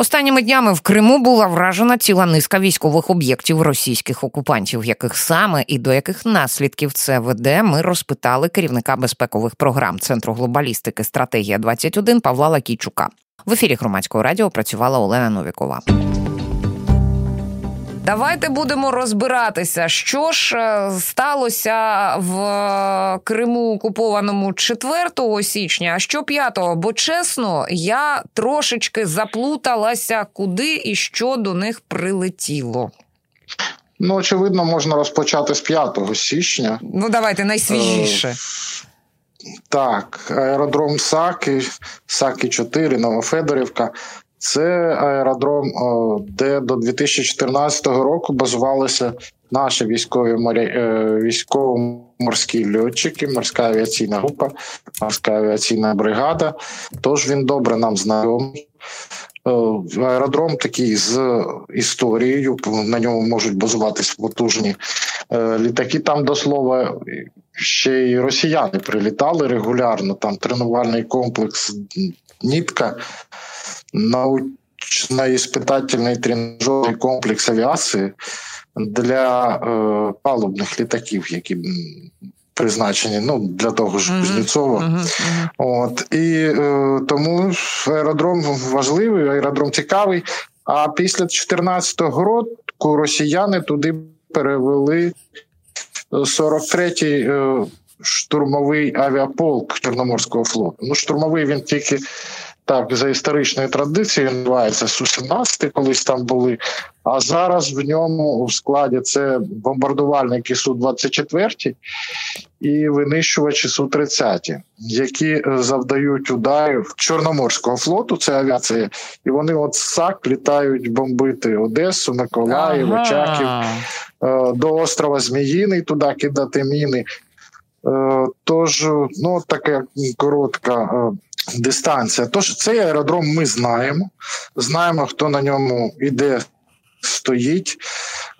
Останніми днями в Криму була вражена ціла низка військових об'єктів російських окупантів, яких саме і до яких наслідків це веде. Ми розпитали керівника безпекових програм Центру глобалістики стратегія 21 Павла Лакійчука. В ефірі громадського радіо працювала Олена Новікова. Давайте будемо розбиратися, що ж е, сталося в Криму окупованому 4 січня, а що 5 Бо чесно, я трошечки заплуталася, куди і що до них прилетіло. Ну, очевидно, можна розпочати з 5 січня. Ну, давайте найсвіжіше. Е, так, аеродром Саки, Саки 4, Новофедорівка. Це аеродром, де до 2014 року базувалися наші військові моря, е, військово-морські льотчики, морська авіаційна група, морська авіаційна бригада. Тож він добре нам знайомий. Е, аеродром такий з історією, на ньому можуть базуватися потужні е, літаки. Там до слова ще й росіяни прилітали регулярно. Там тренувальний комплекс Нітка научно-испытательный тренажерний комплекс авіації для е, палубних літаків, які призначені ну, для того ж Кузнєцова. Uh-huh. Uh-huh. От, І е, тому аеродром важливий, аеродром цікавий. А після 2014 року росіяни туди перевели 43-й е, штурмовий авіаполк Чорноморського флоту. Ну, штурмовий він тільки так за історичною традицією називається Су-17, колись там були. А зараз в ньому в складі це бомбардувальники Су-24 і винищувачі Су-30, які е, завдають ударів Чорноморського флоту, це авіація, і вони от САК літають бомбити Одесу, Миколаїв, ага. Очаків е, до острова Зміїний, туди кидати міни. Е, тож, ну така коротка дистанція. Тож цей аеродром ми знаємо, знаємо, хто на ньому іде. Стоїть.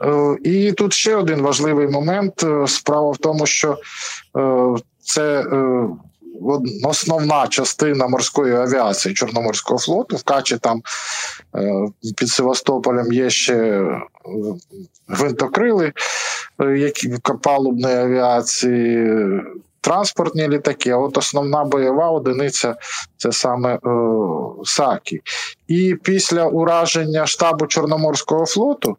Е, і тут ще один важливий момент. Е, справа в тому, що е, це основна частина морської авіації Чорноморського флоту. В Качі там під Севастополем є ще гвинтокрили, які палубної авіації транспортні літаки. А от основна бойова одиниця це саме е, САКі. І після ураження штабу Чорноморського флоту.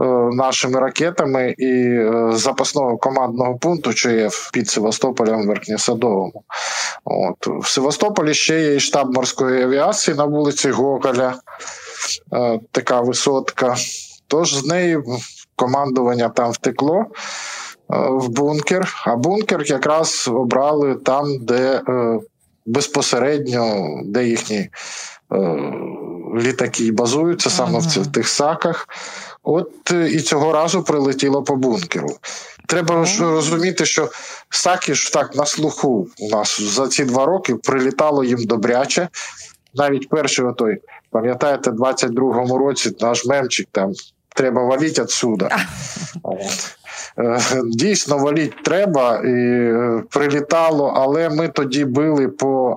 Е, нашими ракетами і е, запасного командного пункту, що є під Севастополем Верхньосадовому. От. В Севастополі ще є і штаб морської авіації на вулиці Гоголя, е, така висотка. Тож з нею командування там втекло. В бункер, а бункер якраз обрали там, де е, безпосередньо де їхні е, літаки базуються, саме ага. в тих саках. От і цього разу прилетіло по бункеру. Треба ж розуміти, що Сакіш ж так на слуху у нас за ці два роки прилітало їм добряче. Навіть перший отой, пам'ятаєте, в 22-му році наш мемчик там треба валіть відсюда. От. Е, дійсно валіть треба і е, прилітало, але ми тоді били по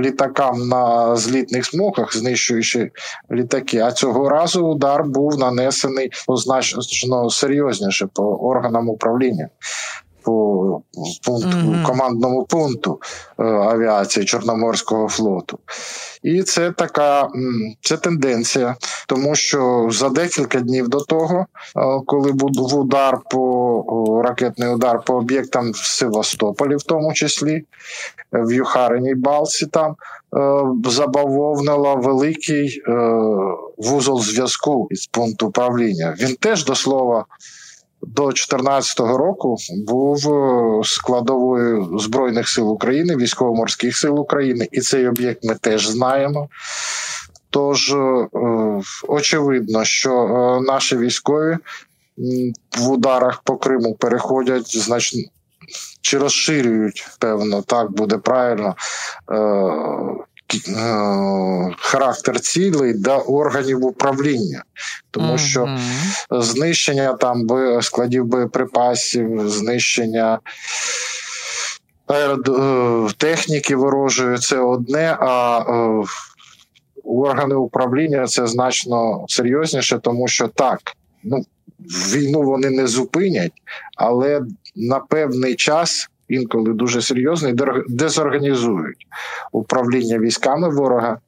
літакам на злітних смугах, знищуючи літаки. А цього разу удар був нанесений значно серйозніше по органам управління по пункту, mm-hmm. командному пункту е, авіації Чорноморського флоту. І це така це тенденція, тому що за декілька днів до того, е, коли був удар по ракетний удар по об'єктам в Севастополі, в тому числі в Юхариній Балці, там е, забавовнила великий вузол зв'язку із пункту управління. Він теж до слова до 2014 року був е, складовою збройних сил України, військово-морських сил України, і цей об'єкт ми теж знаємо. Тож е, очевидно, що е, наші військові в ударах по Криму переходять значно. Чи розширюють, певно, так буде правильно Е, характер цілей до органів управління, тому що знищення там складів боєприпасів, знищення. Е, техніки ворожої це одне, а органи управління це значно серйозніше, тому що так, ну війну вони не зупинять, але на певний час. Інколи дуже серйозний, дезорганізують управління військами ворога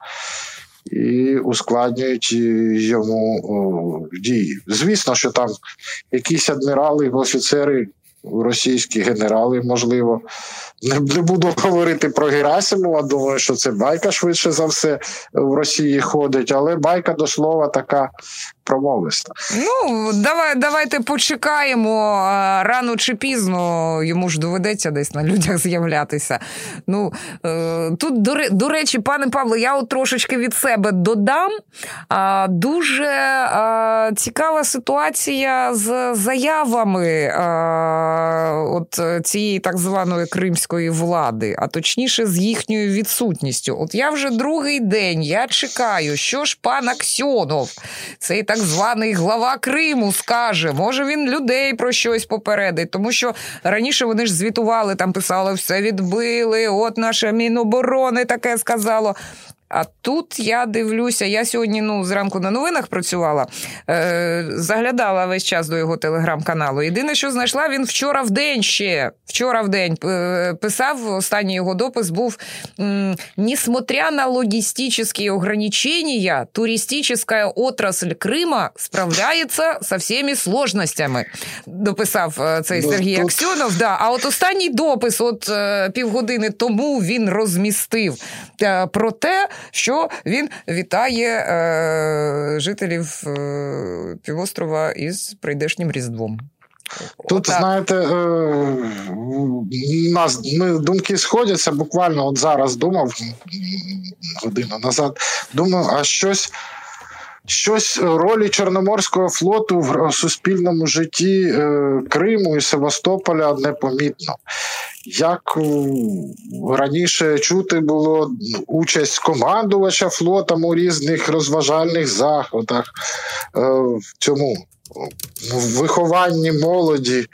і ускладнюють йому дії. Звісно, що там якісь адмірали, офіцери, російські генерали, можливо, не буду говорити про Герасимова, думаю, що це байка швидше за все в Росії ходить, але байка до слова така промовиста. Ну, давай, давайте почекаємо рано чи пізно йому ж доведеться десь на людях з'являтися. Ну, е, Тут, до речі, пане Павло, я от трошечки від себе додам. Дуже цікава ситуація з заявами от цієї так званої кримської влади, а точніше з їхньою відсутністю. От я вже другий день я чекаю, що ж пан Аксьонов, цей так званий глава Криму, скаже. Може він людей про щось попередить, тому що раніше вони ж звітували, там писали, все відбили. От наше Міноборони таке сказало. А тут я дивлюся, я сьогодні ну, зранку на новинах працювала, е, заглядала весь час до його телеграм-каналу. Єдине, що знайшла, він вчора в день ще вчора в день е, писав. Останній його допис був несмотря на логістичні ограничення, туристична отрасль Крима справляється со всіми сложностями. Дописав е, цей ну, Сергій тут... Аксьонов. Да. А от останній допис, от е, півгодини тому, він розмістив про те, що він вітає е, жителів е, півострова із прийдешнім Різдвом. Тут, Отак. знаєте, е, нас думки сходяться. Буквально от зараз думав годину назад. думав, а щось. Щось ролі Чорноморського флоту в суспільному житті е, Криму і Севастополя непомітно. Як раніше чути було участь командувача флотом у різних розважальних заходах е, в цьому вихованні молоді,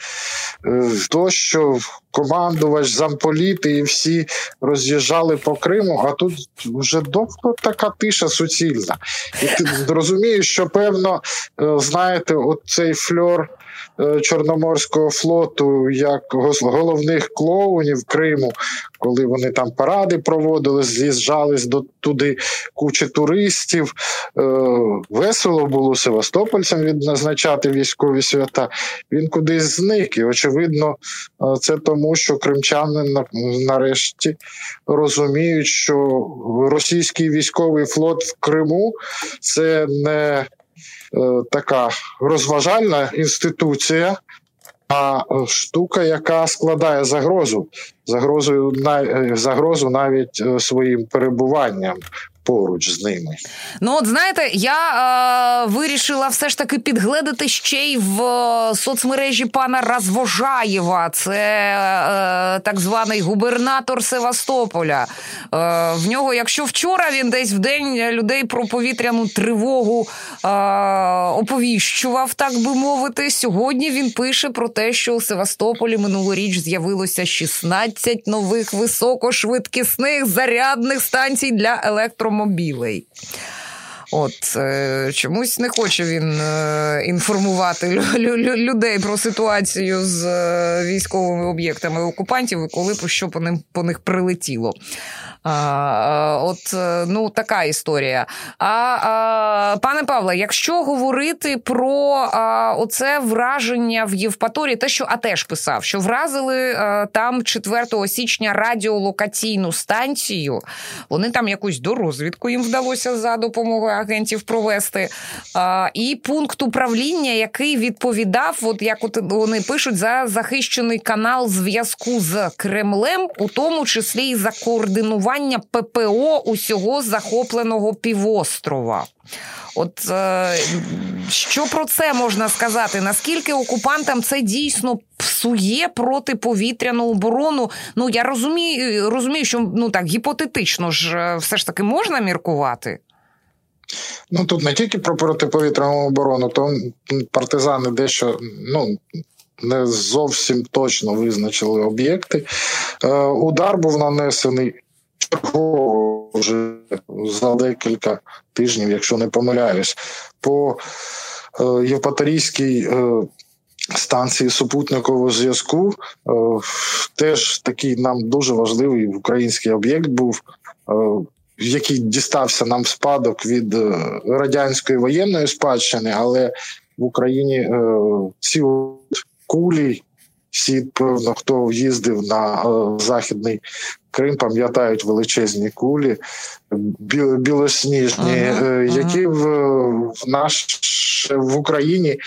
е, то, що командувач, замполіти і всі роз'їжджали по Криму, а тут вже довго така тиша суцільна. І ти розумієш, що певно, е, знаєте, оцей фльор. Е, Чорноморського флоту як головних клоунів Криму, коли вони там паради проводили, з'їжджались до туди кучі туристів. Е, весело було Севастопольцям відзначати військові свята. Він кудись зник. І очевидно, це тому, що кримчани нарешті розуміють, що російський військовий флот в Криму це не Е, така розважальна інституція, а е, штука, яка складає загрозу, загрозу, е, загрозу навіть своїм перебуванням поруч з ними. Ну, от знаєте, я е, вирішила все ж таки підгледати ще й в е, соцмережі пана Розвожаєва. Це е, так званий губернатор Севастополя. Е, В нього, якщо вчора він десь в день людей про повітряну тривогу е, оповіщував, так би мовити, сьогодні він пише про те, що у Севастополі минулоріч з'явилося 16 нових високошвидкісних зарядних станцій для електромобілів автомобілей. От е, чомусь не хоче він е, інформувати людей про ситуацію з е, військовими об'єктами окупантів, і коли що по ним по них прилетіло. От ну така історія. А, а пане Павле, якщо говорити про а, оце враження в Євпаторії, те, що АТЕШ писав, що вразили а, там 4 січня радіолокаційну станцію, вони там якусь дорозвідку їм вдалося за допомогою агентів провести. А, І пункт управління, який відповідав, от як от вони пишуть, за захищений канал зв'язку з Кремлем, у тому числі і за координування бомбардування ППО усього захопленого півострова. От е, що про це можна сказати? Наскільки окупантам це дійсно псує протиповітряну оборону? Ну я розумію, розумію, що ну так гіпотетично ж е, все ж таки можна міркувати. Ну тут не тільки про протиповітряну оборону, то партизани дещо ну не зовсім точно визначили об'єкти. Е, Удар був нанесений чергового вже за декілька тижнів, якщо не помиляюсь, по е, Євпаторійській е, станції супутникового зв'язку. Е, теж такий нам дуже важливий український об'єкт був. Який дістався нам в спадок від радянської воєнної спадщини, але в Україні ці кулі, всі, певно, хто їздив на е, західний Крим, пам'ятають величезні кулі, білосніжні, uh-huh, які в, в наш в Україні.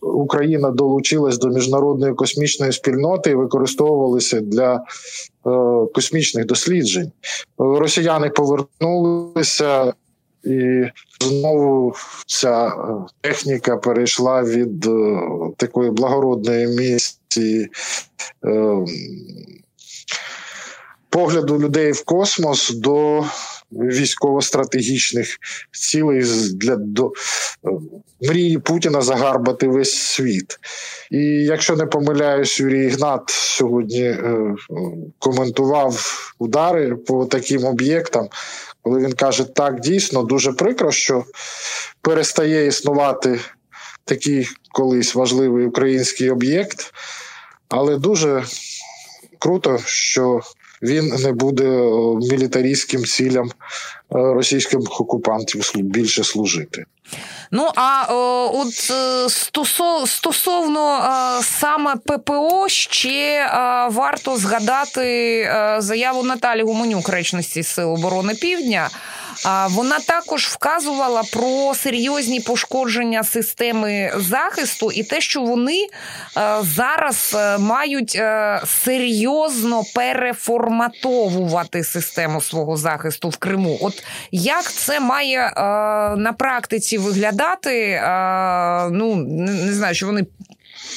Україна долучилась до міжнародної космічної спільноти і використовувалися для космічних досліджень. Росіяни повернулися і знову ця е, техніка перейшла від е, такої благородної місії е, погляду людей в космос до військово-стратегічних цілей для до мрії Путіна загарбати весь світ. І якщо не помиляюсь, Юрій Ігнат сьогодні е, коментував удари по таким об'єктам, коли він каже, так дійсно дуже прикро, що перестає існувати такий колись важливий український об'єкт, але дуже круто, що він не буде мілітаристським цілям е, російських окупантів більше служити. Ну а о, от е, стосов, стосовно е, саме ППО ще е, варто згадати е, заяву Наталі Гуменюк речності Сил оборони Півдня. Вона також вказувала про серйозні пошкодження системи захисту і те, що вони е, зараз е, мають е, серйозно переформатовувати систему свого захисту в Криму. От як це має на практиці виглядати? Ну не знаю, що вони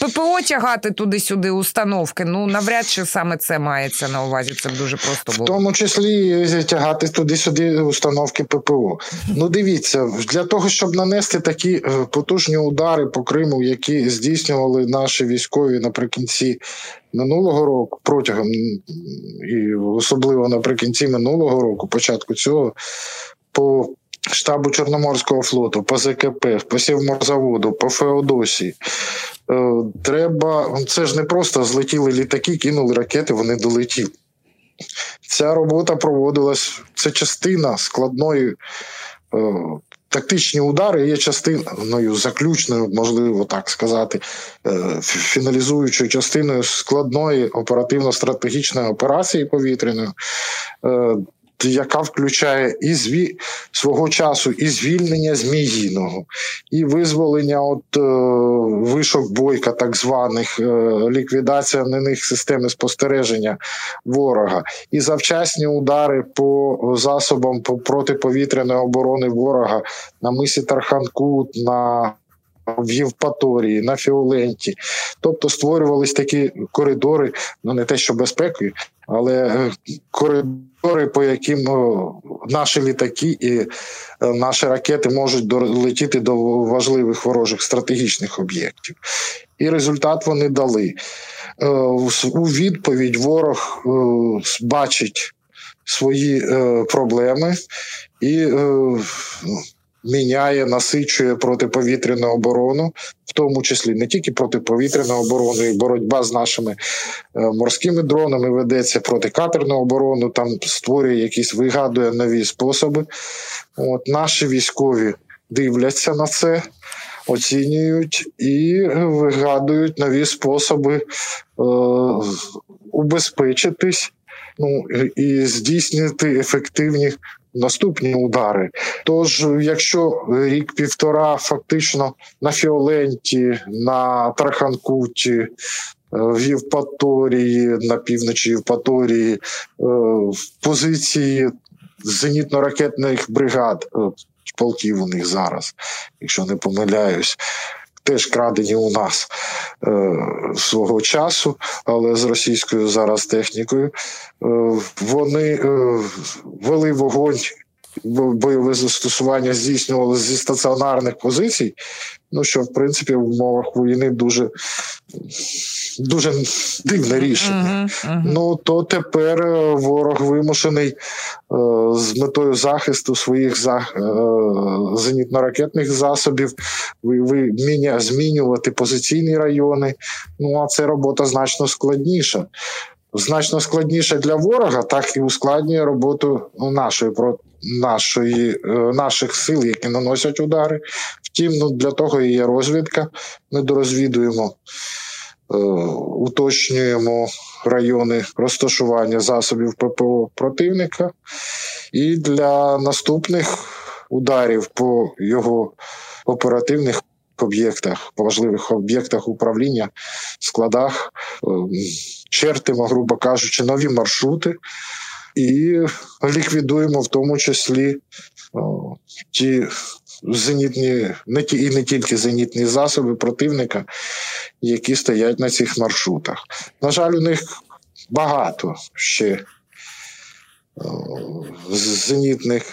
ППО тягати туди-сюди установки. Ну навряд чи саме це мається на увазі. Це дуже просто було. В тому числі тягати туди-сюди установки ППО. Ну дивіться, для того, щоб нанести такі е, потужні удари по Криму, які здійснювали наші військові наприкінці минулого року, протягом і особливо наприкінці минулого року, початку цього, по штабу Чорноморського флоту, по ЗКП, по Сівморзаводу, по Феодосії. Е, треба, це ж не просто злетіли літаки, кинули ракети, вони долетіли. Ця робота проводилась, це частина складної. Е, тактичні удари є частиною заключною, можливо так сказати, е, фіналізуючою частиною складної оперативно-стратегічної операції повітряної, яка включає і зві... свого часу і звільнення Зміїного, і визволення от е, вишок бойка, так званих е, ліквідація на них системи спостереження ворога, і завчасні удари по засобам по протиповітряної оборони ворога на мисі Тарханкут, на в Євпаторії, на Фіоленті, тобто створювались такі коридори, ну не те, що безпеки, але е, коридори, по яким наші літаки і е, наші ракети можуть долетіти до важливих ворожих стратегічних об'єктів. І результат вони дали. Е, у відповідь ворог бачить свої проблеми і міняє, насичує протиповітряну оборону, в тому числі не тільки протиповітряну оборону, і боротьба з нашими е, морськими дронами ведеться протикатерну оборону, там створює якісь вигадує нові способи. От Наші військові дивляться на це. Оцінюють і вигадують нові способи е, убезпечитись ну і здійснити ефективні наступні удари. Тож, якщо рік-півтора фактично на Фіоленті, на Траханкуті, е, в Євпаторії, на півночі Євпаторії, е, в позиції зенітно-ракетних бригад, е, полків у них зараз, якщо не помиляюсь теж крадені у нас е, свого часу, але з російською зараз технікою. Е, вони е, вели вогонь. Бойове застосування здійснювали зі стаціонарних позицій, ну що в принципі в умовах війни дуже дуже дивне рішення. Uh-huh, uh-huh. Ну то тепер е, ворог вимушений е, з метою захисту своїх за, е, зенітно-ракетних засобів ви, ви, змінювати позиційні райони. Ну а це робота значно складніша. Значно складніше для ворога, так і ускладнює роботу нашої нашої, наших сил, які наносять удари. Втім, ну для того і є розвідка. Ми дорозвідуємо Е, уточнюємо райони розташування засобів ППО противника, і для наступних ударів по його оперативних об'єктах, по важливих об'єктах управління, складах, е, чертимо, грубо кажучи, нові маршрути. І ліквідуємо в тому числі о, ті зенітні, не ті і не тільки зенітні засоби противника, які стоять на цих маршрутах. На жаль, у них багато ще зенітних.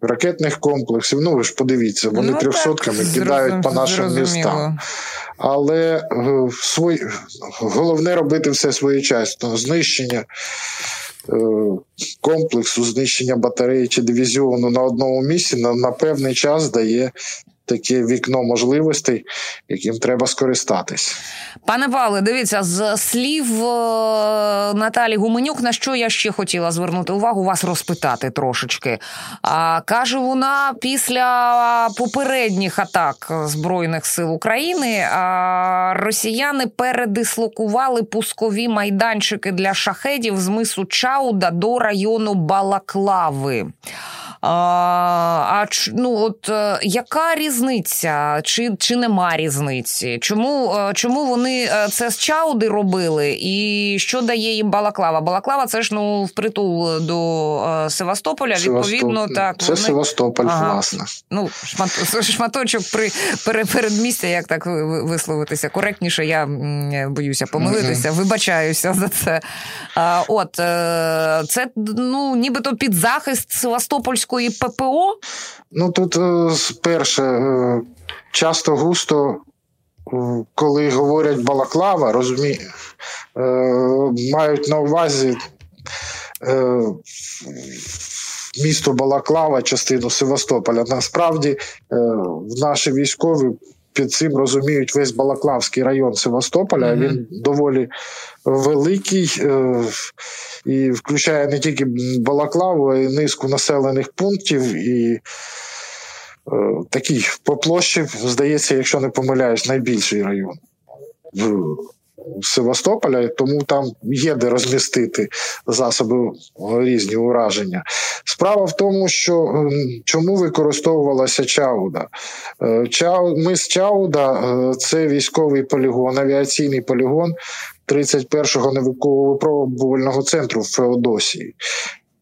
Ракетних комплексів, ну ви ж подивіться, вони ну, трьохсотками так, кидають по нашим зрозуміло. містам. Але е, свої, головне робити все своєчасно. Знищення комплексу знищення батареї чи дивізіону на одному місці на, на певний час дає таке вікно можливостей, яким треба скористатись. Пане Павле, дивіться, з слів е, Наталі Гуменюк, на що я ще хотіла звернути увагу, вас розпитати трошечки. А каже вона, після попередніх атак Збройних сил України росіяни передислокували пускові майданчики для шахедів з мису Чауда до району Балаклави. А ну от е, яка різниця? Чи чи нема різниці? Чому е, чому вони е, це з чауди робили? І що дає їм Балаклава? Балаклава це ж ну впритул до Севастополя. Відповідно, так це вони... Севастополь, ага. власне. Ну шмат, шматочок при передмістя, як так висловитися коректніше. Я боюся помилитися, вибачаюся за це. От це ну нібито під захист Севастопольського російської ППО? Ну тут е, перше е, часто густо, е, коли говорять балаклава, розумі... мають на увазі місто Балаклава, частину Севастополя. Насправді наші військові. Під цим розуміють весь Балаклавський район Севастополя. Mm-hmm. Він доволі великий і включає не тільки Балаклаву, а й низку населених пунктів. І е, такий по площі, здається, якщо не помиляюсь, найбільший район. Севастополя, тому там є де розмістити засоби різні ураження. Справа в тому, що чому використовувалася Чауда? Чау, ми з Чауда е, це військовий полігон, авіаційний полігон 31-го невипробувального центру в Феодосії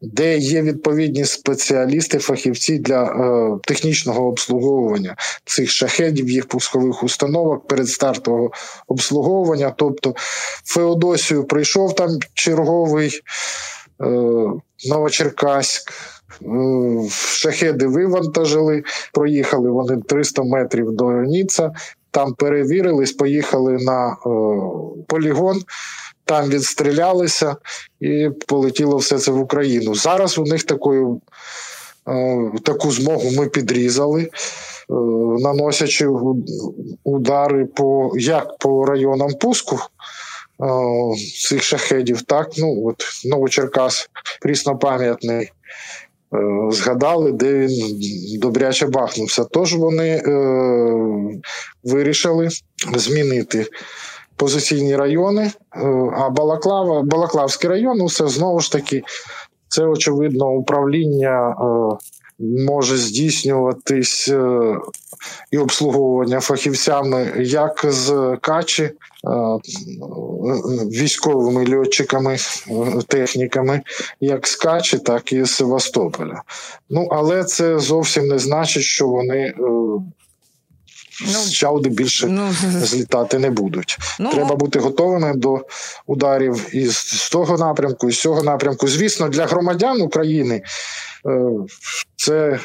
де є відповідні спеціалісти, фахівці для е, технічного обслуговування цих шахедів, їх пускових установок, передстартового обслуговування. Тобто Феодосію прийшов там черговий е, Новочеркаськ. Е, шахеди вивантажили, проїхали вони 300 метрів до Ніца, там перевірились, поїхали на е, полігон, там відстрілялися і полетіло все це в Україну. Зараз у них такою, е, таку змогу ми підрізали, е, наносячи удари по як по районам пуску. Е, цих шахедів, так, ну от Новочеркас пріснопам'ятний, згадали, де він добряче бахнувся. Тож вони е, вирішили змінити позиційні райони. Е, а Балаклава, Балаклавський район, ну це знову ж таки, це очевидно управління е, може здійснюватись е, і обслуговування фахівцями як з Качі, військовими льотчиками, техніками, як з Качі, так і з Севастополя. Ну але це зовсім не значить, що вони ну, чауди більше ну, злітати не будуть. Ну, Треба бути готовими до ударів із з того напрямку, і з цього напрямку. Звісно, для громадян України це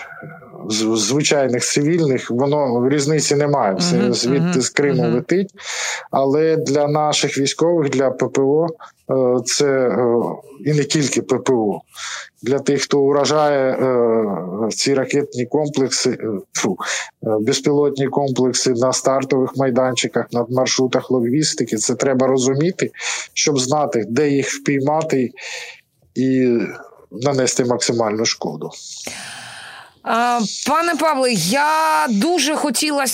звичайних цивільних, воно різниці немає. Все звідти з Криму летить. Але для наших військових, для ППО, е, це е, і не тільки ППО. Для тих, хто уражає е, ці ракетні комплекси, фу, безпілотні комплекси на стартових майданчиках, на маршрутах логістики, це треба розуміти, щоб знати, де їх впіймати і нанести максимальну шкоду. Пане Павле, я дуже хотіла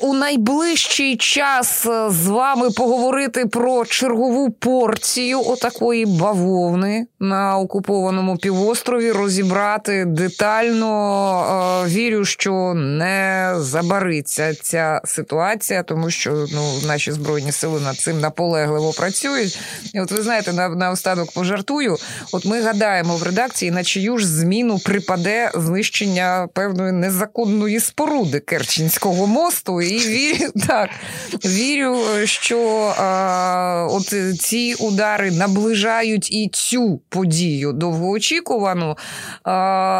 у найближчий час е, з вами поговорити про чергову порцію отакої бавовни на окупованому півострові, розібрати детально. Е, вірю, що не забариться ця ситуація, тому що ну, наші збройні сили над цим наполегливо працюють. І от ви знаєте, на, на останок пожартую. От ми гадаємо в редакції, на чию ж зміну припаде знищення певної незаконної споруди Керченського мосту. І вірю, так, вірю, що а, от ці удари наближають і цю подію довгоочікувану. А,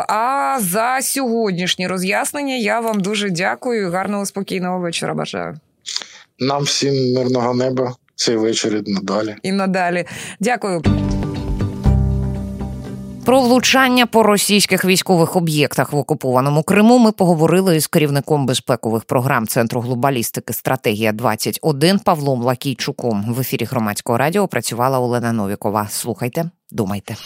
а за сьогоднішні роз'яснення я вам дуже дякую. Гарного спокійного вечора. Бажаю. Нам всім мирного неба цей вечір і надалі. І надалі. Дякую. Про влучання по російських військових об'єктах в окупованому Криму ми поговорили із керівником безпекових програм Центру глобалістики Стратегія 21 Павлом Лакійчуком. В ефірі громадського радіо працювала Олена Новікова. Слухайте, думайте.